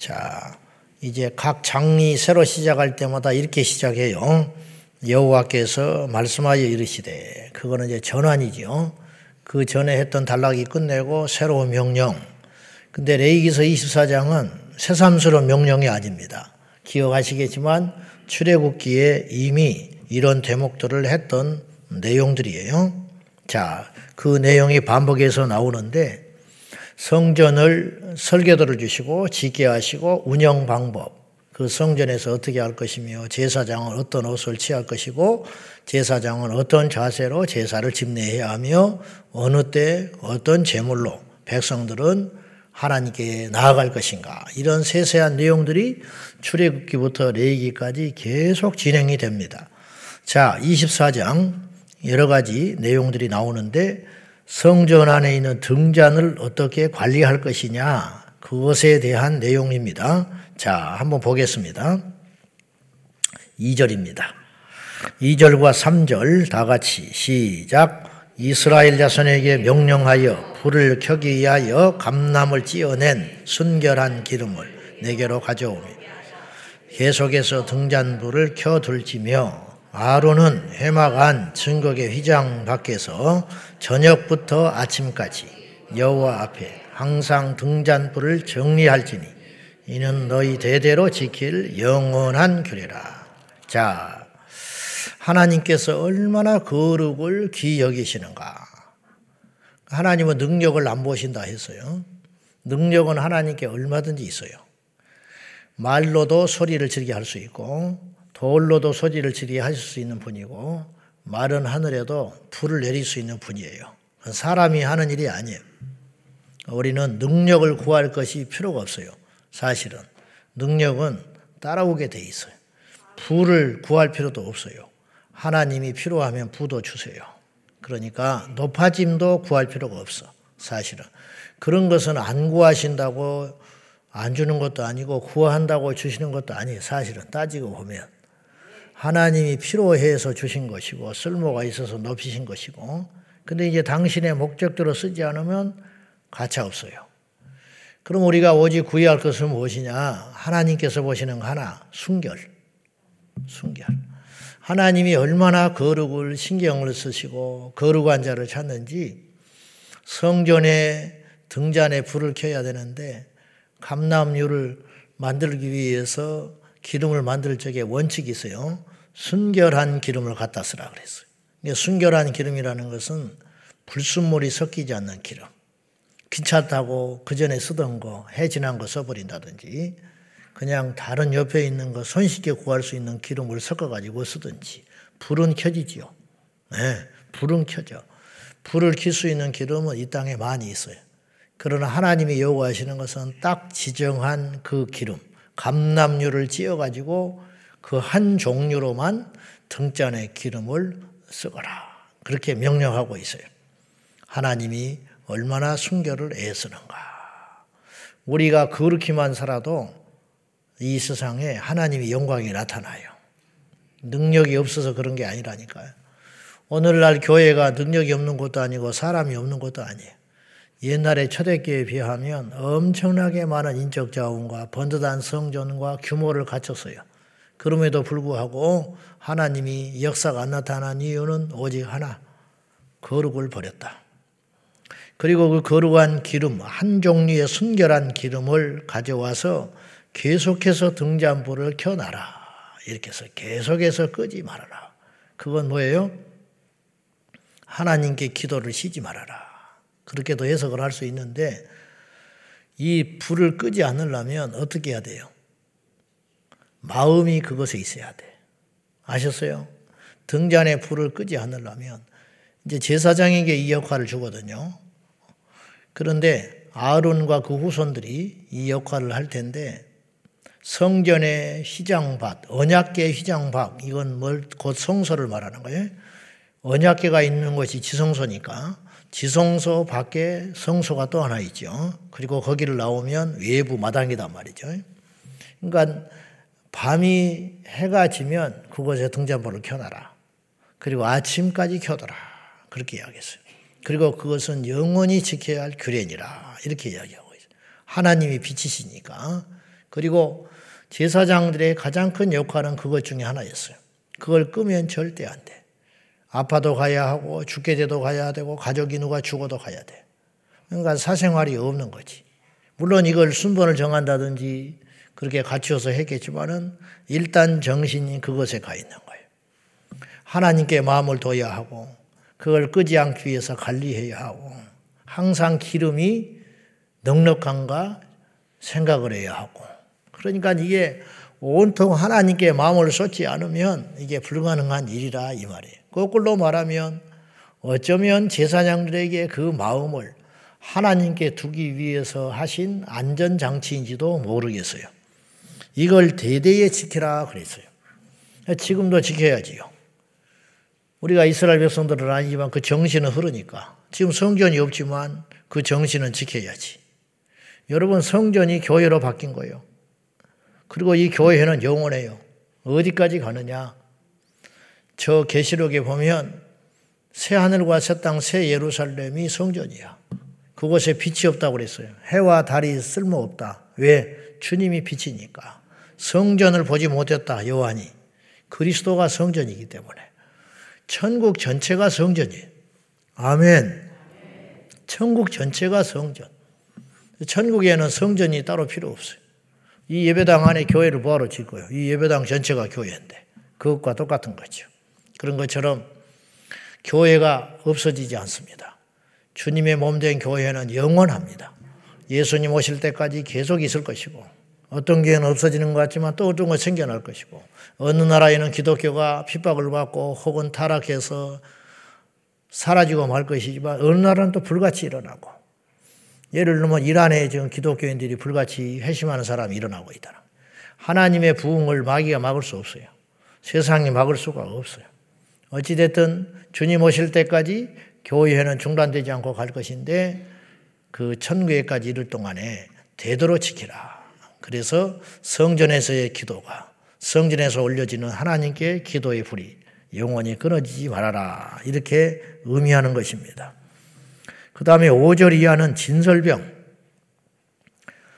자, 이제 각 장이 새로 시작할 때마다 이렇게 시작해요. 여호와께서 말씀하여 이르시되 그거는 이제 전환이죠. 그 전에 했던 단락이 끝내고 새로운 명령. 근데 레이기서 24장은 새삼스러운 명령이 아닙니다. 기억하시겠지만 출애굽기에 이미 이런 대목들을 했던 내용들이에요. 자, 그 내용이 반복해서 나오는데 성전을 설계도를 주시고 짓게 하시고 운영 방법, 그 성전에서 어떻게 할 것이며 제사장은 어떤 옷을 취할 것이고 제사장은 어떤 자세로 제사를 집례해야 하며 어느 때 어떤 제물로 백성들은 하나님께 나아갈 것인가 이런 세세한 내용들이 출애굽기부터 레위기까지 계속 진행이 됩니다. 자, 24장 여러 가지 내용들이 나오는데 성전 안에 있는 등잔을 어떻게 관리할 것이냐 그것에 대한 내용입니다. 자, 한번 보겠습니다. 2절입니다. 2절과 3절 다 같이 시작. 이스라엘 자손에게 명령하여 불을 켜기 위하여 감남을 찌어낸 순결한 기름을 내게로 가져오며 계속해서 등잔불을 켜둘지며 아론은 해막 안 증거의 휘장 밖에서 저녁부터 아침까지 여호와 앞에 항상 등잔불을 정리할지니 이는 너희 대대로 지킬 영원한 규례라. 자, 하나님께서 얼마나 거룩을 귀히 여기시는가. 하나님은 능력을 안 보신다 했어요. 능력은 하나님께 얼마든지 있어요. 말로도 소리를 지르게 할 수 있고 돌로도 소리를 지르게 하실 수 있는 분이고 마른 하늘에도 불을 내릴 수 있는 분이에요. 사람이 하는 일이 아니에요. 우리는 능력을 구할 것이 필요가 없어요. 사실은 능력은 따라오게 돼 있어요. 부를 구할 필요도 없어요. 하나님이 필요하면 부도 주세요. 그러니까 높아짐도 구할 필요가 없어. 사실은 그런 것은 안 구하신다고 안 주는 것도 아니고 구한다고 주시는 것도 아니에요. 사실은 따지고 보면 하나님이 필요해서 주신 것이고 쓸모가 있어서 높이신 것이고 근데 이제 당신의 목적대로 쓰지 않으면 가차 없어요. 그럼 우리가 오직 구해야 할 것은 무엇이냐? 하나님께서 보시는 하나, 순결. 순결. 하나님이 얼마나 거룩을 신경을 쓰시고 거룩한 자를 찾는지 성전에 등잔에 불을 켜야 되는데 감남유를 만들기 위해서 기름을 만들 적에 원칙이 있어요. 순결한 기름을 갖다 쓰라 그랬어요. 순결한 기름이라는 것은 불순물이 섞이지 않는 기름. 귀찮다고 그 전에 쓰던 거, 해 지난 거 써버린다든지, 그냥 다른 옆에 있는 거 손쉽게 구할 수 있는 기름을 섞어가지고 쓰든지, 불은 켜지지요. 네, 불은 켜져. 불을 켤 수 있는 기름은 이 땅에 많이 있어요. 그러나 하나님이 요구하시는 것은 딱 지정한 그 기름, 감남유를 찧어가지고 그 한 종류로만 등잔에 기름을 쓰거라. 그렇게 명령하고 있어요. 하나님이 얼마나 순결을 애쓰는가. 우리가 그렇게만 살아도 이 세상에 하나님의 영광이 나타나요. 능력이 없어서 그런 게 아니라니까요. 오늘날 교회가 능력이 없는 것도 아니고 사람이 없는 것도 아니에요. 옛날에 초대교회에 비하면 엄청나게 많은 인적 자원과 번듯한 성전과 규모를 갖췄어요. 그럼에도 불구하고 하나님이 역사가 안 나타난 이유는 오직 하나, 거룩을 버렸다. 그리고 그 거룩한 기름, 한 종류의 순결한 기름을 가져와서 계속해서 등잔불을 켜놔라. 이렇게 해서 계속해서 끄지 말아라. 그건 뭐예요? 하나님께 기도를 쉬지 말아라. 그렇게도 해석을 할 수 있는데 이 불을 끄지 않으려면 어떻게 해야 돼요? 마음이 그것에 있어야 돼. 아셨어요? 등잔에 불을 끄지 않으려면 이제 제사장에게 이 역할을 주거든요. 그런데 아론과 그 후손들이 이 역할을 할 텐데 성전의 휘장밭, 언약계 휘장밭, 이건 뭘 곧 성소를 말하는 거예요. 언약계가 있는 것이 지성소니까 지성소 밖에 성소가 또 하나 있죠. 그리고 거기를 나오면 외부 마당이단 말이죠. 그러니까 밤이 해가 지면 그곳에 등잔불을 켜놔라. 그리고 아침까지 켜둬라. 그렇게 이야기했어요. 그리고 그것은 영원히 지켜야 할 규례니라. 이렇게 이야기하고 있어요. 하나님이 빛이시니까 그리고 제사장들의 가장 큰 역할은 그것 중에 하나였어요. 그걸 끄면 절대 안 돼. 아파도 가야 하고 죽게 돼도 가야 되고 가족이 누가 죽어도 가야 돼. 그러니까 사생활이 없는 거지. 물론 이걸 순번을 정한다든지 그렇게 갖추어서 했겠지만은 일단 정신이 그것에 가 있는 거예요. 하나님께 마음을 둬야 하고 그걸 끄지 않기 위해서 관리해야 하고 항상 기름이 넉넉한가 생각을 해야 하고 그러니까 이게 온통 하나님께 마음을 쏟지 않으면 이게 불가능한 일이라 이 말이에요. 거꾸로 말하면 어쩌면 제사장들에게 그 마음을 하나님께 두기 위해서 하신 안전장치인지도 모르겠어요. 이걸 대대에 지키라 그랬어요. 지금도 지켜야지요. 우리가 이스라엘 백성들은 아니지만 그 정신은 흐르니까 지금 성전이 없지만 그 정신은 지켜야지. 여러분 성전이 교회로 바뀐 거예요. 그리고 이 교회는 영원해요. 어디까지 가느냐? 저 계시록에 보면 새 하늘과 새 땅, 새 예루살렘이 성전이야. 그곳에 빛이 없다고 그랬어요. 해와 달이 쓸모없다. 왜? 주님이 빛이니까. 성전을 보지 못했다. 요한이. 그리스도가 성전이기 때문에. 천국 전체가 성전이에요. 아멘. 천국 전체가 성전. 천국에는 성전이 따로 필요 없어요. 이 예배당 안에 교회를 뭐하러 짓고요? 이 예배당 전체가 교회인데. 그것과 똑같은 거죠. 그런 것처럼 교회가 없어지지 않습니다. 주님의 몸 된 교회는 영원합니다. 예수님 오실 때까지 계속 있을 것이고 어떤 교회는 없어지는 것 같지만 또 어떤 건 생겨날 것이고 어느 나라에는 기독교가 핍박을 받고 혹은 타락해서 사라지고 말 것이지만 어느 나라는 또 불같이 일어나고 예를 들면 이란에 지금 기독교인들이 불같이 회심하는 사람이 일어나고 있다. 하나님의 부흥을 마귀가 막을 수 없어요. 세상이 막을 수가 없어요. 어찌됐든 주님 오실 때까지 교회는 중단되지 않고 갈 것인데 그 천국에까지 이를 동안에 되도록 지키라. 그래서 성전에서의 기도가 성전에서 올려지는 하나님께 기도의 불이 영원히 끊어지지 말아라. 이렇게 의미하는 것입니다. 그 다음에 5절 이하는 진설병.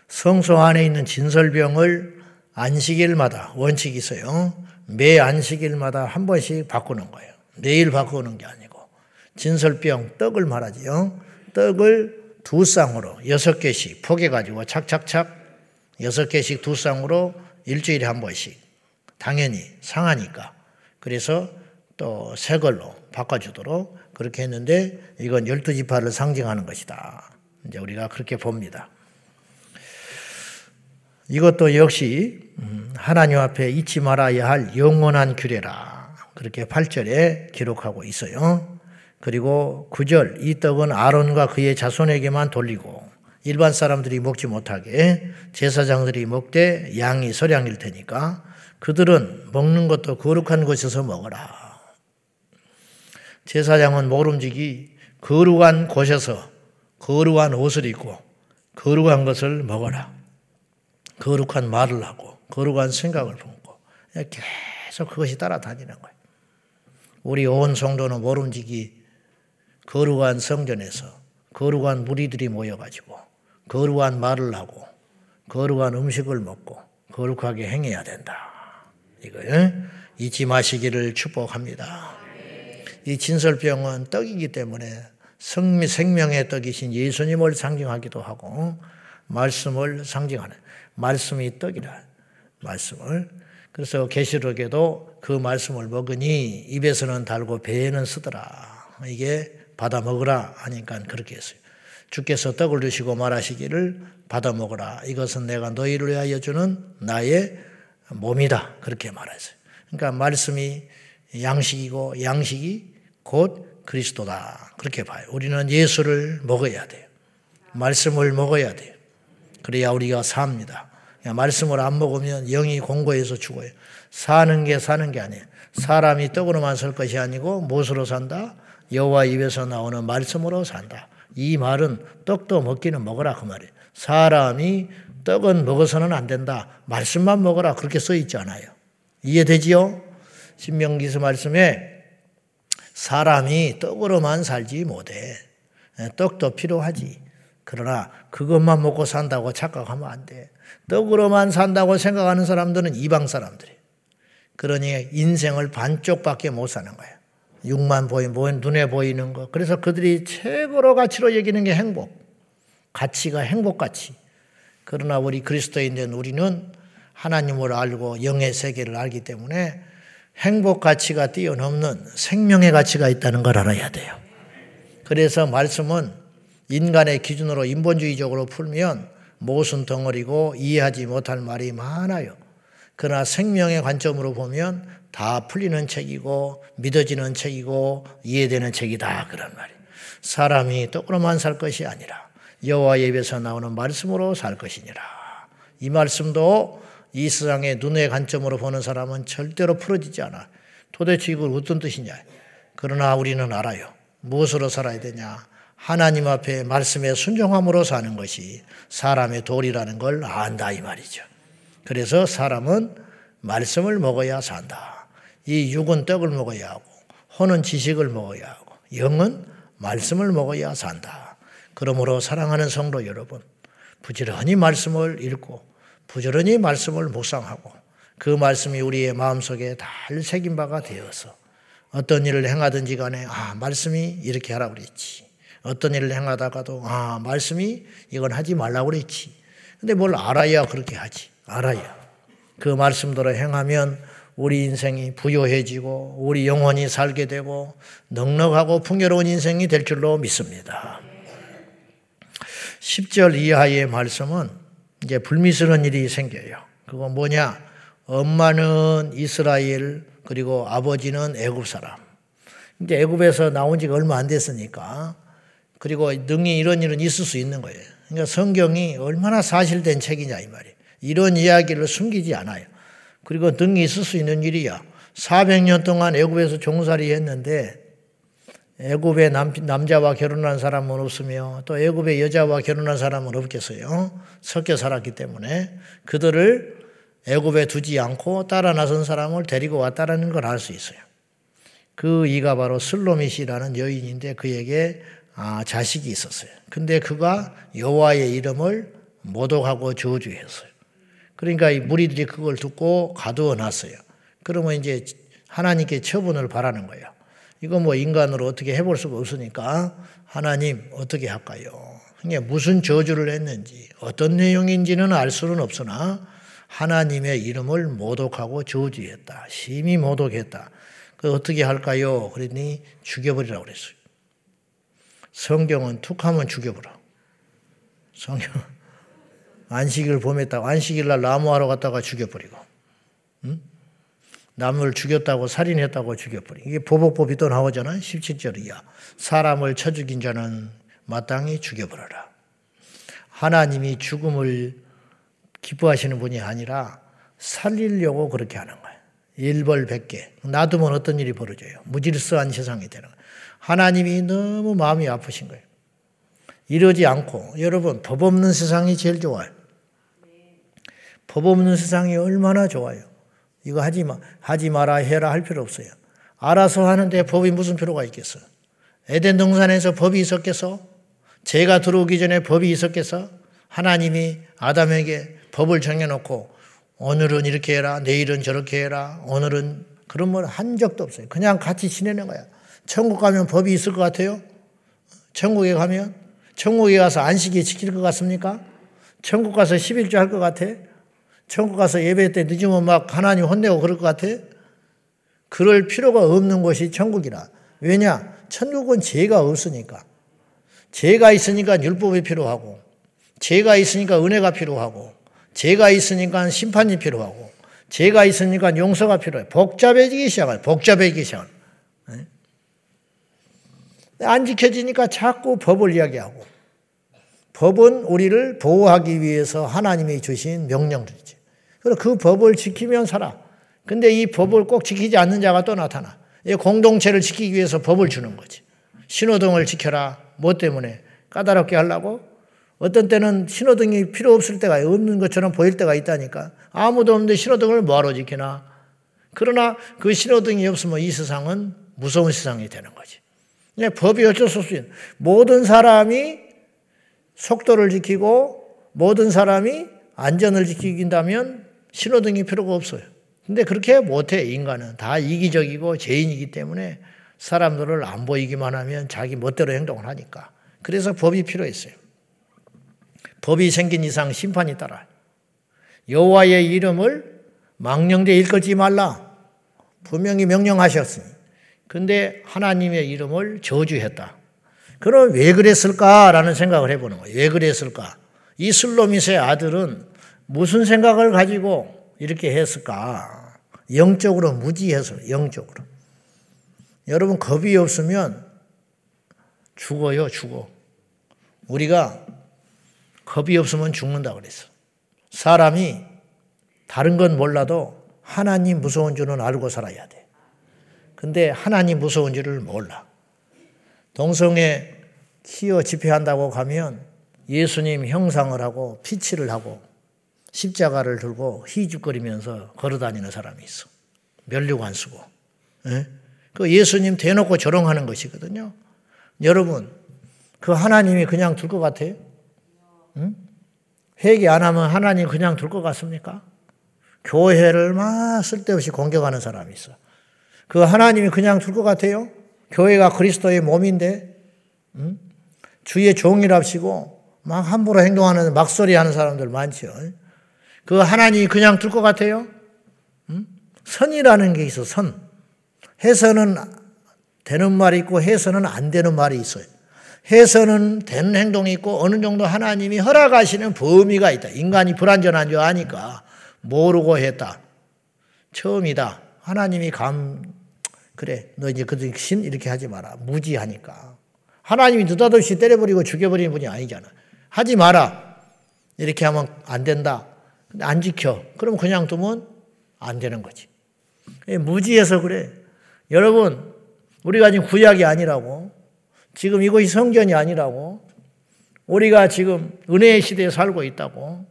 성소 안에 있는 진설병을 안식일마다 원칙이 있어요. 매 안식일마다 한 번씩 바꾸는 거예요. 매일 바꾸는 게 아니고. 진설병, 떡을 말하지요. 떡을 두 쌍으로 여섯 개씩 포개 가지고 착착착 여섯 개씩 두 쌍으로 일주일에 한 번씩. 당연히 상하니까. 그래서 또 새 걸로 바꿔주도록 그렇게 했는데 이건 열두 지파를 상징하는 것이다. 이제 우리가 그렇게 봅니다. 이것도 역시 음, 하나님 앞에 잊지 말아야 할 영원한 규례라. 그렇게 8절에 기록하고 있어요. 그리고 9절 이 떡은 아론과 그의 자손에게만 돌리고 일반 사람들이 먹지 못하게 제사장들이 먹되 양이 소량일 테니까 그들은 먹는 것도 거룩한 곳에서 먹어라. 제사장은 모름지기 거룩한 곳에서 거룩한 옷을 입고 거룩한 것을 먹어라. 거룩한 말을 하고 거룩한 생각을 품고 계속 그것이 따라다니는 거예요. 우리 온 성도는 모름지기 거룩한 성전에서 거룩한 무리들이 모여가지고 거룩한 말을 하고 거룩한 음식을 먹고 거룩하게 행해야 된다. 이거 잊지 마시기를 축복합니다. 이 진설병은 떡이기 때문에 생명의 떡이신 예수님을 상징하기도 하고 말씀을 상징하는 말씀이 떡이라 말씀을 그래서 계시록에도 그 말씀을 먹으니 입에서는 달고 배에는 쓰더라 이게 받아 먹으라 하니까 그렇게 했어요. 주께서 떡을 주시고 말하시기를 받아 먹으라 이것은 내가 너희를 위하여 주는 나의 몸이다 그렇게 말했어요. 그러니까 말씀이 양식이고 양식이 곧 그리스도다. 그렇게 봐요. 우리는 예수를 먹어야 돼요. 말씀을 먹어야 돼요. 그래야 우리가 삽니다. 말씀을 안 먹으면 영이 공고해서 죽어요. 사는 게 사는 게 아니에요. 사람이 떡으로만 살 것이 아니고 무엇으로 산다? 여호와 입에서 나오는 말씀으로 산다. 이 말은 떡도 먹기는 먹어라 그 말이에요. 사람이 떡은 먹어서는 안 된다. 말씀만 먹어라 그렇게 써 있지 않아요. 이해되지요? 신명기서 말씀에 사람이 떡으로만 살지 못해. 떡도 필요하지. 그러나 그것만 먹고 산다고 착각하면 안 돼. 떡으로만 산다고 생각하는 사람들은 이방 사람들이에요. 그러니 인생을 반쪽밖에 못 사는 거예요. 육만 보이는, 눈에 보이는 거. 그래서 그들이 최고로 가치로 여기는 게 행복. 가치가 행복 가치. 그러나 우리 그리스도인된 우리는 하나님을 알고 영의 세계를 알기 때문에 행복 가치가 뛰어넘는 생명의 가치가 있다는 걸 알아야 돼요. 그래서 말씀은 인간의 기준으로 인본주의적으로 풀면 모순 덩어리고 이해하지 못할 말이 많아요. 그러나 생명의 관점으로 보면 다 풀리는 책이고 믿어지는 책이고 이해되는 책이다 그런 말이에요. 사람이 떡으로만 살 것이 아니라 여호와 예배에서 나오는 말씀으로 살 것이니라. 이 말씀도 이 세상의 눈의 관점으로 보는 사람은 절대로 풀어지지 않아. 도대체 이걸 어떤 뜻이냐. 그러나 우리는 알아요. 무엇으로 살아야 되냐. 하나님 앞에 말씀에 순종함으로 사는 것이 사람의 도리라는 걸 안다 이 말이죠. 그래서 사람은 말씀을 먹어야 산다. 이 육은 떡을 먹어야 하고 혼은 지식을 먹어야 하고 영은 말씀을 먹어야 산다. 그러므로 사랑하는 성도 여러분, 부지런히 말씀을 읽고 부지런히 말씀을 묵상하고 그 말씀이 우리의 마음속에 달 새긴 바가 되어서 어떤 일을 행하든지 간에 아 말씀이 이렇게 하라고 그랬지. 어떤 일을 행하다가도 아 말씀이 이건 하지 말라고 그랬지. 근데 뭘 알아야 그렇게 하지. 알아야. 그 말씀대로 행하면 우리 인생이 부요해지고 우리 영혼이 살게 되고 넉넉하고 풍요로운 인생이 될 줄로 믿습니다. 10절 이하의 말씀은 이제 불미스러운 일이 생겨요. 그거 뭐냐? 엄마는 이스라엘 그리고 아버지는 애굽 사람. 이제 애굽에서 나온 지가 얼마 안 됐으니까 그리고 능히 이런 일은 있을 수 있는 거예요. 그러니까 성경이 얼마나 사실된 책이냐 이 말이에요. 이런 이야기를 숨기지 않아요. 그리고 능히 있을 수 있는 일이야. 400년 동안 애굽에서 종살이 했는데 애굽의 남, 남자와 결혼한 사람은 없으며 또 애굽의 여자와 결혼한 사람은 없겠어요. 섞여 살았기 때문에 그들을 애굽에 두지 않고 따라 나선 사람을 데리고 왔다라는 걸 알 수 있어요. 그 이가 바로 슬로밋이라는 여인인데 그에게 아, 자식이 있었어요. 근데 그가 여호와의 이름을 모독하고 저주했어요. 그러니까 이 무리들이 그걸 듣고 가두어 놨어요. 그러면 이제 하나님께 처분을 바라는 거예요. 이거 뭐 인간으로 어떻게 해볼 수가 없으니까 하나님 어떻게 할까요? 그게 무슨 저주를 했는지 어떤 내용인지는 알 수는 없으나 하나님의 이름을 모독하고 저주했다. 심히 모독했다. 그 어떻게 할까요? 그랬더니 죽여버리라고 그랬어요. 성경은 툭 하면 죽여버려. 성경 안식일 범했다고 안식일 날 나무하러 갔다가 죽여버리고 응? 남을 죽였다고 살인했다고 죽여버리고 이게 보복법이 또 나오잖아. 17절이야 사람을 쳐 죽인 자는 마땅히 죽여버려라. 하나님이 죽음을 기뻐하시는 분이 아니라 살리려고 그렇게 하는 거예요 일벌백계 놔두면 어떤 일이 벌어져요? 무질서한 세상이 되는 거예요 하나님이 너무 마음이 아프신 거예요. 이러지 않고 여러분 법 없는 세상이 제일 좋아요. 법 없는 세상이 얼마나 좋아요. 이거 하지 마, 하지 마라 해라 할 필요 없어요. 알아서 하는데 법이 무슨 필요가 있겠어? 에덴 동산에서 법이 있었겠어? 죄가 들어오기 전에 법이 있었겠어? 하나님이 아담에게 법을 정해놓고 오늘은 이렇게 해라, 내일은 저렇게 해라, 오늘은 그런 걸한 적도 없어요. 그냥 같이 지내는 거야. 천국 가면 법이 있을 것 같아요? 천국에 가면? 천국에 가서 안식이 지킬 것 같습니까? 천국 가서 11조 할 것 같아? 천국 가서 예배 때 늦으면 막 하나님 혼내고 그럴 것 같아? 그럴 필요가 없는 것이 천국이라. 왜냐? 천국은 죄가 없으니까. 죄가 있으니까 율법이 필요하고, 죄가 있으니까 은혜가 필요하고, 죄가 있으니까 심판이 필요하고, 죄가 있으니까 용서가 필요해. 복잡해지기 시작해. 복잡해지기 시작해. 안 지켜지니까 자꾸 법을 이야기하고, 법은 우리를 보호하기 위해서 하나님이 주신 명령들이지. 그래서 그 법을 지키면 살아. 근데 이 법을 꼭 지키지 않는 자가 또 나타나. 이 공동체를 지키기 위해서 법을 주는 거지. 신호등을 지켜라. 뭐 때문에? 까다롭게 하려고? 어떤 때는 신호등이 필요 없을 때가 없는 것처럼 보일 때가 있다니까. 아무도 없는데 신호등을 뭐하러 지키나? 그러나 그 신호등이 없으면 이 세상은 무서운 세상이 되는 거지. 법이 어쩔 수 없어요. 모든 사람이 속도를 지키고 모든 사람이 안전을 지키긴다면 신호등이 필요가 없어요. 근데 그렇게 못해, 인간은. 다 이기적이고 죄인이기 때문에 사람들을 안 보이기만 하면 자기 멋대로 행동을 하니까. 그래서 법이 필요했어요. 법이 생긴 이상 심판이 따라. 여호와의 이름을 망령되 일컬지 말라. 분명히 명령하셨으니. 근데 하나님의 이름을 저주했다. 그럼 왜 그랬을까라는 생각을 해보는 거예요. 왜 그랬을까? 이 슬로미스의 아들은 무슨 생각을 가지고 이렇게 했을까? 영적으로 무지해서, 영적으로. 여러분, 겁이 없으면 죽어요, 죽어. 우리가 겁이 없으면 죽는다 그랬어. 사람이 다른 건 몰라도 하나님 무서운 줄은 알고 살아야 돼. 근데 하나님 무서운 줄을 몰라. 동성애 키워 집회한다고 가면 예수님 형상을 하고 피치를 하고 십자가를 들고 희죽거리면서 걸어다니는 사람이 있어. 쓰고. 예? 그 예수님 대놓고 조롱하는 것이거든요. 여러분, 그 하나님이 그냥 둘 것 같아요? 응? 회개 안 하면 하나님 그냥 둘 것 같습니까? 교회를 막 쓸데없이 공격하는 사람이 있어. 그 하나님이 그냥 둘 것 같아요? 교회가 그리스도의 몸인데, 응? 주의 종이랍시고, 막 함부로 행동하는, 막소리 하는 사람들 많죠. 그 하나님이 그냥 둘 것 같아요? 응? 선이라는 게 있어, 선. 해서는 되는 말이 있고, 해서는 안 되는 말이 있어요. 해서는 되는 행동이 있고, 어느 정도 하나님이 허락하시는 범위가 있다. 인간이 불완전한 줄 아니까, 모르고 했다. 처음이다. 하나님이 감, 그래, 너 이제 그신 이렇게 하지 마라. 무지하니까. 하나님이 느닷없이 때려버리고 죽여버리는 분이 아니잖아. 하지 마라. 이렇게 하면 안 된다. 안 지켜. 그럼 그냥 두면 안 되는 거지. 무지해서 그래. 여러분, 우리가 지금 구약이 아니라고. 지금 이것이 성전이 아니라고. 우리가 지금 은혜의 시대에 살고 있다고.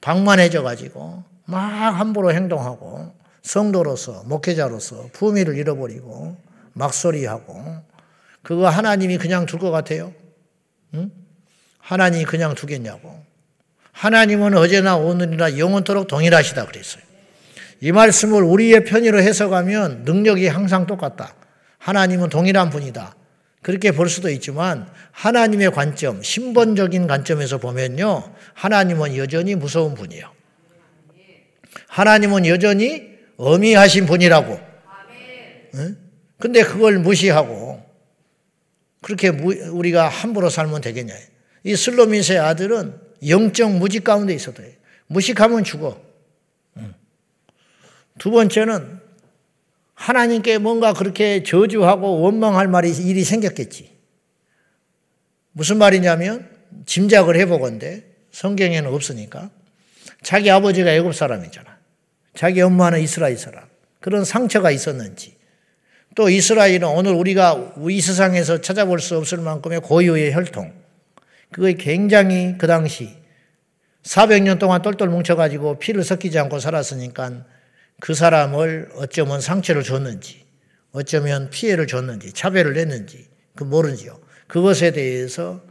방만해져 가지고 막 함부로 행동하고 성도로서, 목회자로서 품위를 잃어버리고 막소리하고 그거 하나님이 그냥 둘 것 같아요? 응? 하나님이 그냥 두겠냐고. 하나님은 어제나 오늘이나 영원토록 동일하시다 그랬어요. 이 말씀을 우리의 편의로 해석하면 능력이 항상 똑같다. 하나님은 동일한 분이다. 그렇게 볼 수도 있지만 하나님의 관점, 신본적인 관점에서 보면요. 하나님은 여전히 무서운 분이에요. 하나님은 여전히 어미하신 분이라고. 응? 근데 그걸 무시하고 그렇게 우리가 함부로 살면 되겠냐. 이 슬로미스의 아들은 영적 무직 가운데 있어도 돼. 무식하면 죽어. 두 번째는 하나님께 뭔가 그렇게 저주하고 원망할 말이 일이 생겼겠지. 무슨 말이냐면 짐작을 해보건데 성경에는 없으니까 자기 아버지가 애굽 사람이잖아. 자기 엄마는 이스라엘 사람. 그런 상처가 있었는지. 또 이스라엘은 오늘 우리가 이 세상에서 찾아볼 수 없을 만큼의 고유의 혈통. 그게 굉장히 그 당시 400년 동안 똘똘 뭉쳐가지고 피를 섞이지 않고 살았으니까 그 사람을 어쩌면 상처를 줬는지, 어쩌면 피해를 줬는지, 차별을 했는지, 그 모르지요. 그것에 대해서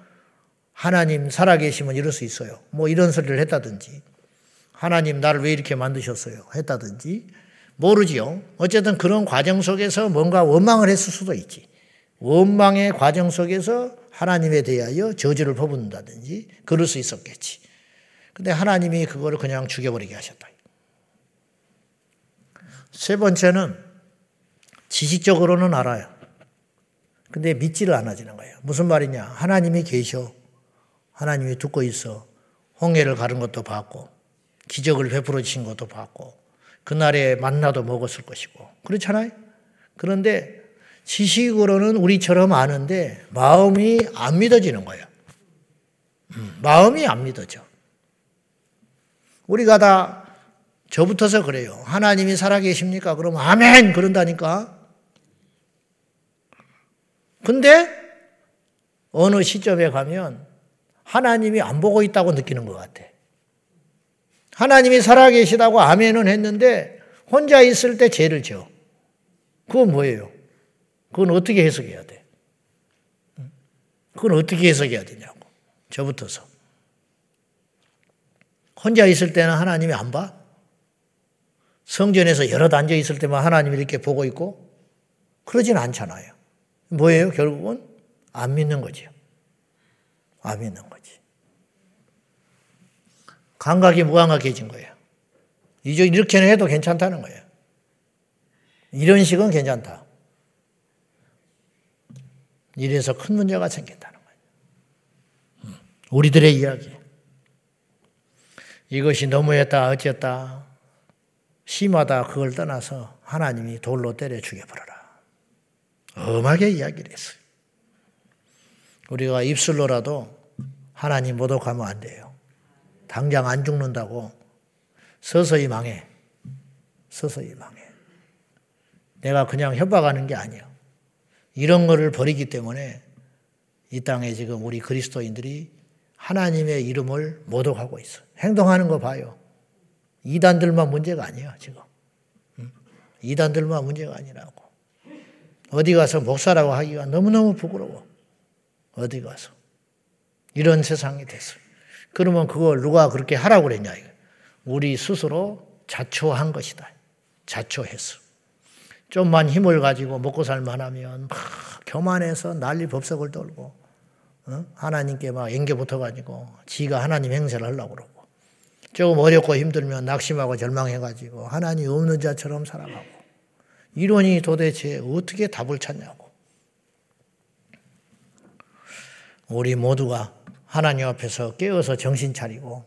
하나님 살아계시면 이럴 수 있어요. 뭐 이런 소리를 했다든지, 하나님 나를 왜 이렇게 만드셨어요? 했다든지 모르지요. 어쨌든 그런 과정 속에서 뭔가 원망을 했을 수도 있지. 원망의 과정 속에서 하나님에 대하여 저주를 퍼붓는다든지 그럴 수 있었겠지. 근데 하나님이 그거를 그냥 죽여버리게 하셨다. 세 번째는 지식적으로는 알아요. 근데 믿지를 않아지는 거예요. 무슨 말이냐? 하나님이 계셔. 하나님이 듣고 있어. 홍해를 가른 것도 봤고, 기적을 베풀어 주신 것도 봤고 그날에 만나도 먹었을 것이고 그렇잖아요. 그런데 지식으로는 우리처럼 아는데 마음이 안 믿어지는 거예요. 음, 마음이 안 믿어져. 우리가 다 저부터서 그래요. 하나님이 살아계십니까? 그러면 아멘! 그런다니까. 근데 어느 시점에 가면 하나님이 안 보고 있다고 느끼는 것 같아. 하나님이 살아계시다고 아멘은 했는데 혼자 있을 때 죄를 져. 그건 뭐예요? 그건 어떻게 해석해야 돼? 그건 어떻게 해석해야 되냐고. 저부터서. 혼자 있을 때는 하나님이 안 봐? 성전에서 여럿 앉아 있을 때만 하나님이 이렇게 보고 있고 그러진 않잖아요. 뭐예요? 결국은 안 믿는 거죠. 안 믿는 거지. 감각이 무감각해진 거예요. 이제 이렇게는 해도 괜찮다는 거예요. 이런 식은 괜찮다. 이래서 큰 문제가 생긴다는 거예요. 음, 우리들의 이야기. 이것이 너무했다, 어쨌다, 심하다, 그걸 떠나서 하나님이 돌로 때려 죽여버려라. 엄하게 이야기를 했어요. 우리가 입술로라도 하나님 모독하면 안 돼요. 당장 안 죽는다고 서서히 망해. 서서히 망해. 내가 그냥 협박하는 게 아니야. 이런 거를 버리기 때문에 이 땅에 지금 우리 그리스도인들이 하나님의 이름을 모독하고 있어. 행동하는 거 봐요. 이단들만 문제가 아니야, 지금. 이단들만 문제가 아니라고. 어디 가서 목사라고 하기가 너무너무 부끄러워. 어디 가서. 이런 세상이 됐어요. 그러면 그걸 누가 그렇게 하라고 그랬냐. 우리 스스로 자초한 것이다. 자초했어. 좀만 힘을 가지고 먹고 살만하면 막 교만해서 난리 법석을 떨고 어? 하나님께 막 앵겨 붙어가지고 지가 하나님 행세를 하려고 그러고 조금 어렵고 힘들면 낙심하고 절망해가지고 하나님 없는 자처럼 살아가고 이론이 도대체 어떻게 답을 찾냐고. 우리 모두가 하나님 앞에서 깨어서 정신 차리고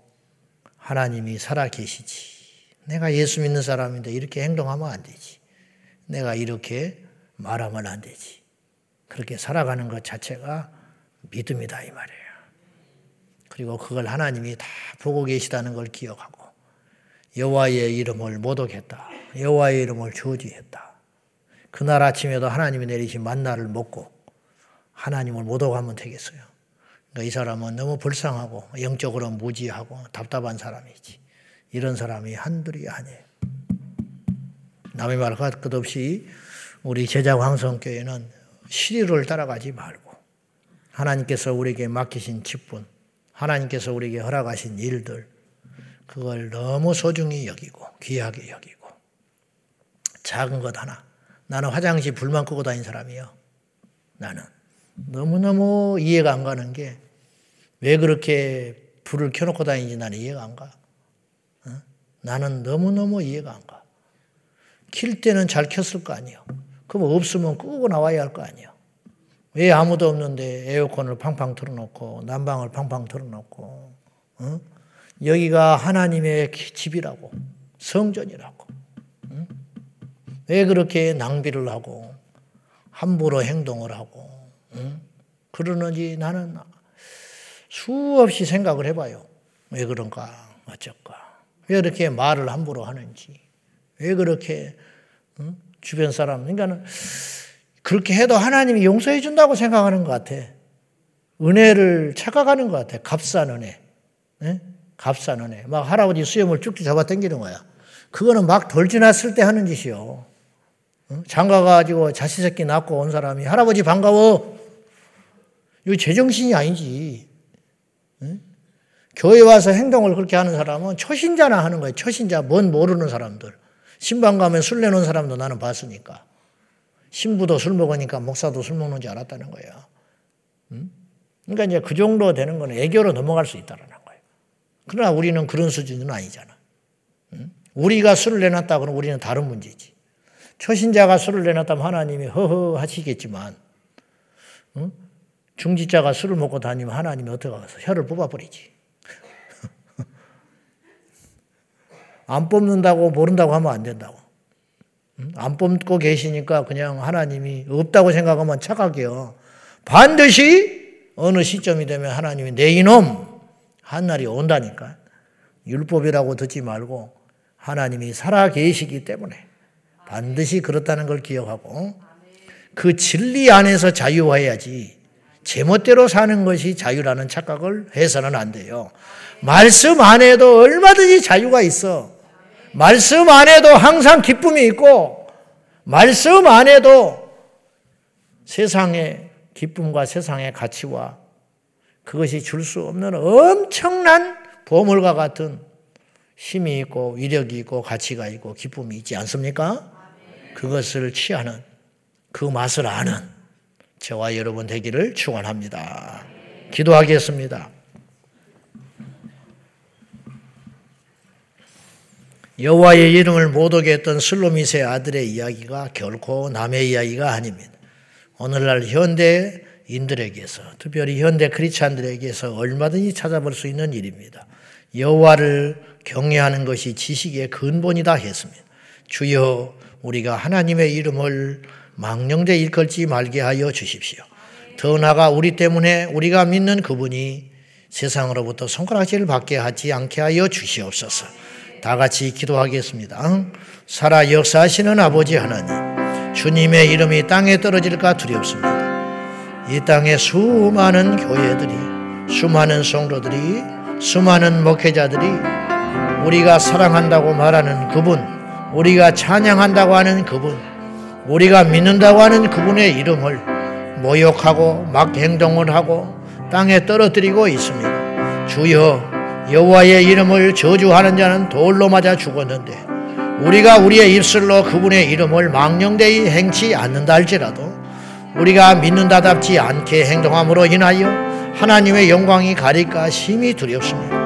하나님이 살아 계시지. 내가 예수 믿는 사람인데 이렇게 행동하면 안 되지 내가 이렇게 말하면 안 되지. 그렇게 살아가는 것 자체가 믿음이다 이 말이에요. 그리고 그걸 하나님이 다 보고 계시다는 걸 기억하고 여호와의 이름을 모독했다. 여호와의 이름을 저주했다. 그날 아침에도 하나님이 내리신 만나를 먹고 하나님을 모독하면 되겠어요. 그러니까 이 사람은 너무 불쌍하고 영적으로 무지하고 답답한 사람이지. 이런 사람이 한둘이 아니에요. 남의 말 끝없이 우리 제자 황성교회는 시리를 따라가지 말고 하나님께서 우리에게 맡기신 직분, 하나님께서 우리에게 허락하신 일들, 그걸 너무 소중히 여기고 귀하게 여기고 작은 것 하나. 나는 화장실 불만 끄고 다닌 사람이요. 나는 너무너무 이해가 안 가는 게 왜 그렇게 불을 켜놓고 다니는지 나는 이해가 안 가. 어? 나는 너무너무 이해가 안 가. 킬 때는 잘 켰을 거 아니에요. 그럼 없으면 끄고 나와야 할 거 아니에요. 왜 아무도 없는데 에어컨을 팡팡 틀어놓고 난방을 팡팡 틀어놓고 어? 여기가 하나님의 집이라고 성전이라고 응? 왜 그렇게 낭비를 하고 함부로 행동을 하고 응? 그러는지 나는 수없이 생각을 해봐요. 왜 그런가 어쩔까 왜 그렇게 말을 함부로 하는지 왜 그렇게 응? 주변 사람 그러니까는 그렇게 해도 하나님이 용서해 준다고 생각하는 것 같아. 은혜를 착각하는 것 같아. 값싼 은혜. 네? 값싼 은혜. 막 할아버지 수염을 쭉쭉 잡아 당기는 거야. 그거는 막 돌 지났을 때 하는 짓이요. 장가가지고 자식 새끼 낳고 온 사람이 할아버지 반가워. 이거 제정신이 아니지. 네? 교회 와서 행동을 그렇게 하는 사람은 초신자나 하는 거예요. 초신자, 뭔 모르는 사람들. 신방 가면 술 내놓은 사람도 나는 봤으니까. 신부도 술 먹으니까 목사도 술 먹는 줄 알았다는 거예요. 음? 그러니까 이제 그 정도 되는 거는 애교로 넘어갈 수 있다는 거예요. 그러나 우리는 그런 수준은 아니잖아. 음? 우리가 술을 내놨다 그러면 우리는 다른 문제지. 초신자가 술을 내놨다면 하나님이 허허 하시겠지만, 음? 중지자가 술을 먹고 다니면 하나님이 어떻게 가서 혀를 뽑아버리지. 안 뽑는다고 모른다고 하면 안 된다고. 안 뽑고 계시니까 그냥 하나님이 없다고 생각하면 착각이요. 반드시 어느 시점이 되면 하나님이 내 이놈 한 날이 온다니까. 율법이라고 듣지 말고 하나님이 살아 계시기 때문에 반드시 그렇다는 걸 기억하고 그 진리 안에서 자유해야지 제멋대로 사는 것이 자유라는 착각을 해서는 안 돼요. 말씀 안에도 얼마든지 자유가 있어. 말씀 안에도 항상 기쁨이 있고, 말씀 안에도 세상의 기쁨과 세상의 가치와 그것이 줄 수 없는 엄청난 보물과 같은 힘이 있고 위력이 있고 가치가 있고 기쁨이 있지 않습니까? 그것을 취하는 그 맛을 아는 저와 여러분 되기를 축원합니다. 기도하겠습니다. 여호와의 이름을 못 오게 했던 슬로미세 아들의 이야기가 결코 남의 이야기가 아닙니다. 오늘날 현대인들에게서 특별히 현대 크리스찬들에게서 얼마든지 찾아볼 수 있는 일입니다. 여호와를 경외하는 것이 지식의 근본이다 했습니다. 주여 우리가 하나님의 이름을 망령되 일컬지 말게 하여 주십시오. 더 나아가 우리 때문에 우리가 믿는 그분이 세상으로부터 손가락질을 받게 하지 않게 하여 주시옵소서. 다 같이 기도하겠습니다. 살아 역사하시는 아버지 하나님, 주님의 이름이 땅에 떨어질까 두렵습니다. 이 땅에 수많은 교회들이, 수많은 성도들이, 수많은 목회자들이 우리가 사랑한다고 말하는 그분, 우리가 찬양한다고 하는 그분, 우리가 믿는다고 하는 그분의 이름을 모욕하고 막 행동을 하고 땅에 떨어뜨리고 있습니다. 주여 여호와의 이름을 저주하는 자는 돌로 맞아 죽었는데 우리가 우리의 입술로 그분의 이름을 망령되이 행치 않는다 할지라도 우리가 믿는다답지 않게 행동함으로 인하여 하나님의 영광이 가릴까 심히 두렵습니다.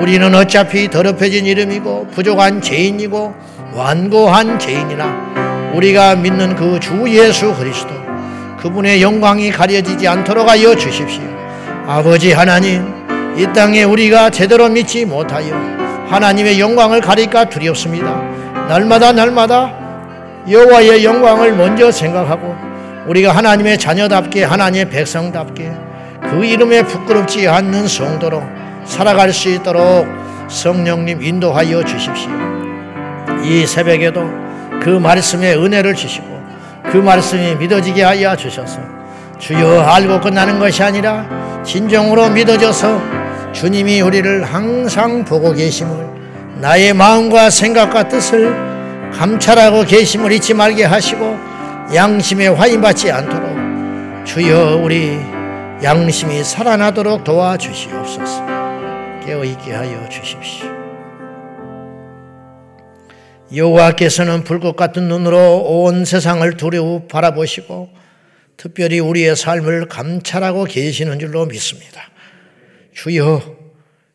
우리는 어차피 더럽혀진 이름이고 부족한 죄인이고 완고한 죄인이나 우리가 믿는 그 주 예수 그리스도 그분의 영광이 가려지지 않도록 하여 주십시오. 아버지 하나님 이 땅에 우리가 제대로 믿지 못하여 하나님의 영광을 가릴까 두렵습니다. 날마다 날마다 여호와의 영광을 먼저 생각하고 우리가 하나님의 자녀답게 하나님의 백성답게 그 이름에 부끄럽지 않는 성도로 살아갈 수 있도록 성령님 인도하여 주십시오. 이 새벽에도 그 말씀에 은혜를 주시고 그 말씀이 믿어지게 하여 주셔서 주여 알고 끝나는 것이 아니라 진정으로 믿어져서 주님이 우리를 항상 보고 계심을 나의 마음과 생각과 뜻을 감찰하고 계심을 잊지 말게 하시고 양심에 화인받지 않도록 주여 우리 양심이 살아나도록 도와주시옵소서 깨어있게 하여 주십시오. 여호와께서는 불꽃 같은 눈으로 온 세상을 두려워 바라보시고 특별히 우리의 삶을 감찰하고 계시는 줄로 믿습니다. 주여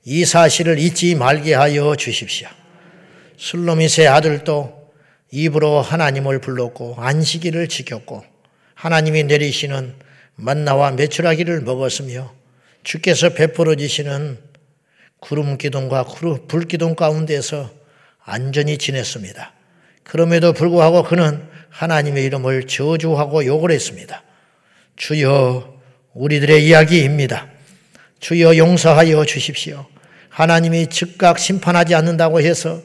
이 사실을 잊지 말게 하여 주십시오. 술로미세 아들도 입으로 하나님을 불렀고 안식일을 지켰고 하나님이 내리시는 만나와 메추라기를 먹었으며 주께서 베풀어 주시는 구름 기둥과 불 기둥 가운데서 안전히 지냈습니다. 그럼에도 불구하고 그는 하나님의 이름을 저주하고 욕을 했습니다. 주여 우리들의 이야기입니다. 주여 용서하여 주십시오. 하나님이 즉각 심판하지 않는다고 해서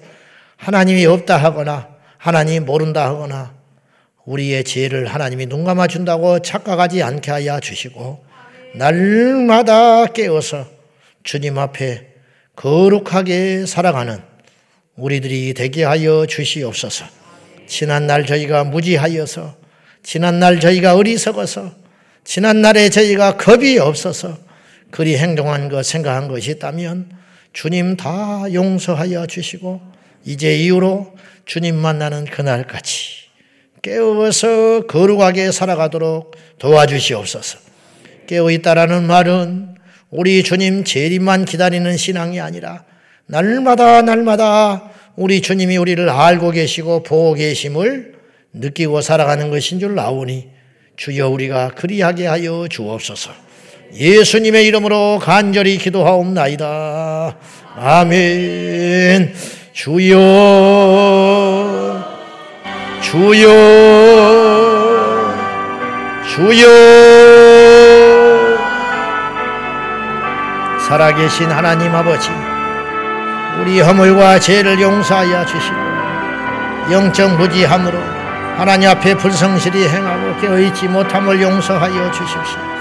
하나님이 없다 하거나 하나님이 모른다 하거나 우리의 죄를 하나님이 눈 감아 준다고 착각하지 않게 하여 주시고 날마다 깨어서 주님 앞에 거룩하게 살아가는 우리들이 되게 하여 주시옵소서. 지난날 저희가 무지하여서 지난날 저희가 어리석어서 지난날에 저희가 겁이 없어서 그리 행동한 것, 생각한 것이 있다면 주님 다 용서하여 주시고 이제 이후로 주님 만나는 그날까지 깨어서 거룩하게 살아가도록 도와주시옵소서. 깨어 있다라는 말은 우리 주님 재림만 기다리는 신앙이 아니라 날마다 날마다 우리 주님이 우리를 알고 계시고 보고 계심을 느끼고 살아가는 것인 줄 아오니 주여 우리가 그리하게 하여 주옵소서. 예수님의 이름으로 간절히 기도하옵나이다. 아멘. 주여, 주여, 주여. 살아계신 하나님 아버지, 우리 허물과 죄를 용서하여 주시고, 영적 무지함으로 하나님 앞에 불성실히 행하고 깨어있지 못함을 용서하여 주십시오.